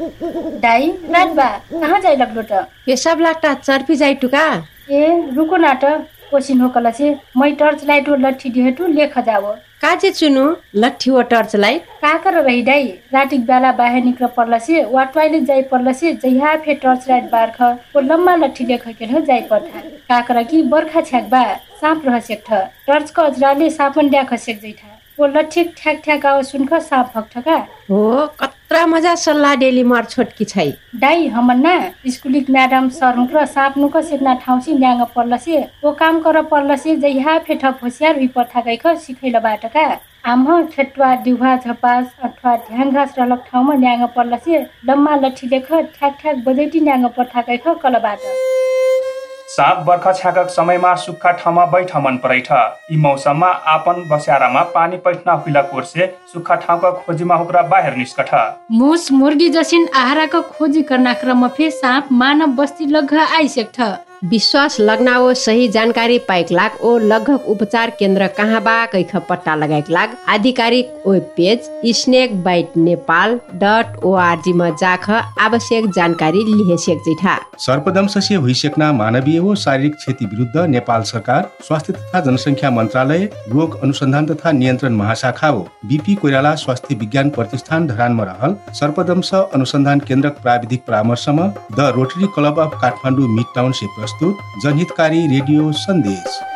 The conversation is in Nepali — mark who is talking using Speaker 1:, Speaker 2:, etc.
Speaker 1: दाई राजबा कहाँ जाइ लग्लो त?
Speaker 2: पेशाब लाग्टा चर्पी जाइ टुका।
Speaker 1: ए रुको न त कोसिन होकला से मै टर्च लाइट हो लट्ठी दिहेटु लेख जाव।
Speaker 2: काजे चुनु? लट्ठी व टर्च लाइट?
Speaker 1: का कर रही दाई? रातिक बेला बाहिर निक्र पर्ला से वा टॉयलेट जाइ पर्ला से जहिया फे टर्च लाइट बार्ख ओ लम्बा लट्ठी लेख के ह जाइ पर्था। का कर कि बर्खा छ्याक बा साँप रह सेक्ठ टर्च क अजराले सापन ड्याख सेक जैठा ओ लट्ठी ठ्याक ठ्याक आवाज सुनख साप भक्ठ का
Speaker 2: हो कत्रा मजा सल्लाह डेली मर छोटकी छै
Speaker 1: दाई हमन ना स्कुलिक म्याडम सर हुक्र साप नुक सेक्ना ठाउँ से न्याङ पर्ला से ओ काम कर पर्ला से जहिया फेठ होसियार हुई पर्था गइख सिखैल बाट का आम खेटवा दिउहा झपास अथवा ध्यान घाँस रहलक ठाउँमा न्याङ पर्ला से लम्मा लट्ठी लेख ठ्याक ठ्याक बजैटी न्याङ पर्था गइख कलबाट।
Speaker 3: साँप बर्खा छ्याकक समयमा सुक्खा ठाउँमा बैठ मन परैठ यी मौसममा आपन बस्यारामा पानी पैठना हुइला कोर्से सुक्खा ठाउँका खोजीमा हुक्रा बाहिर निस्कठ
Speaker 1: मुस मुर्गी जसिन आहाराको खोजी गर्न क्रम फे साँप मानव बस्ती लग्घ आइसेक्ठ
Speaker 2: विश्वास लग्ना ओ सही जानकारी पाइक लाग ओ लगभग उपचार केन्द्र कहाँ बा कैख पट्टा लगाइक लाग। आधिकारिक web page snake bite Nepal dot ओआरजीमा जाख आवश्यक जानकारी लिहेसेक जैठा।
Speaker 4: सर्पदंशस्य भइसक्ना मानवीय व शारीरिक क्षति विरुद्ध नेपाल सरकार स्वास्थ्य तथा जनसङ्ख्या मन्त्रालय रोग अनुसन्धान तथा नियन्त्रण महाशाखा हो बिपी कोइराला स्वास्थ्य विज्ञान प्रतिष्ठान धरानमा रहल सर्पदंश अनुसन्धान केन्द्रक प्राविधिक परामर्शमा the Rotary Club of Kathmandu mid town से प्रस्तुत जनहितकारी रेडियो सन्देश।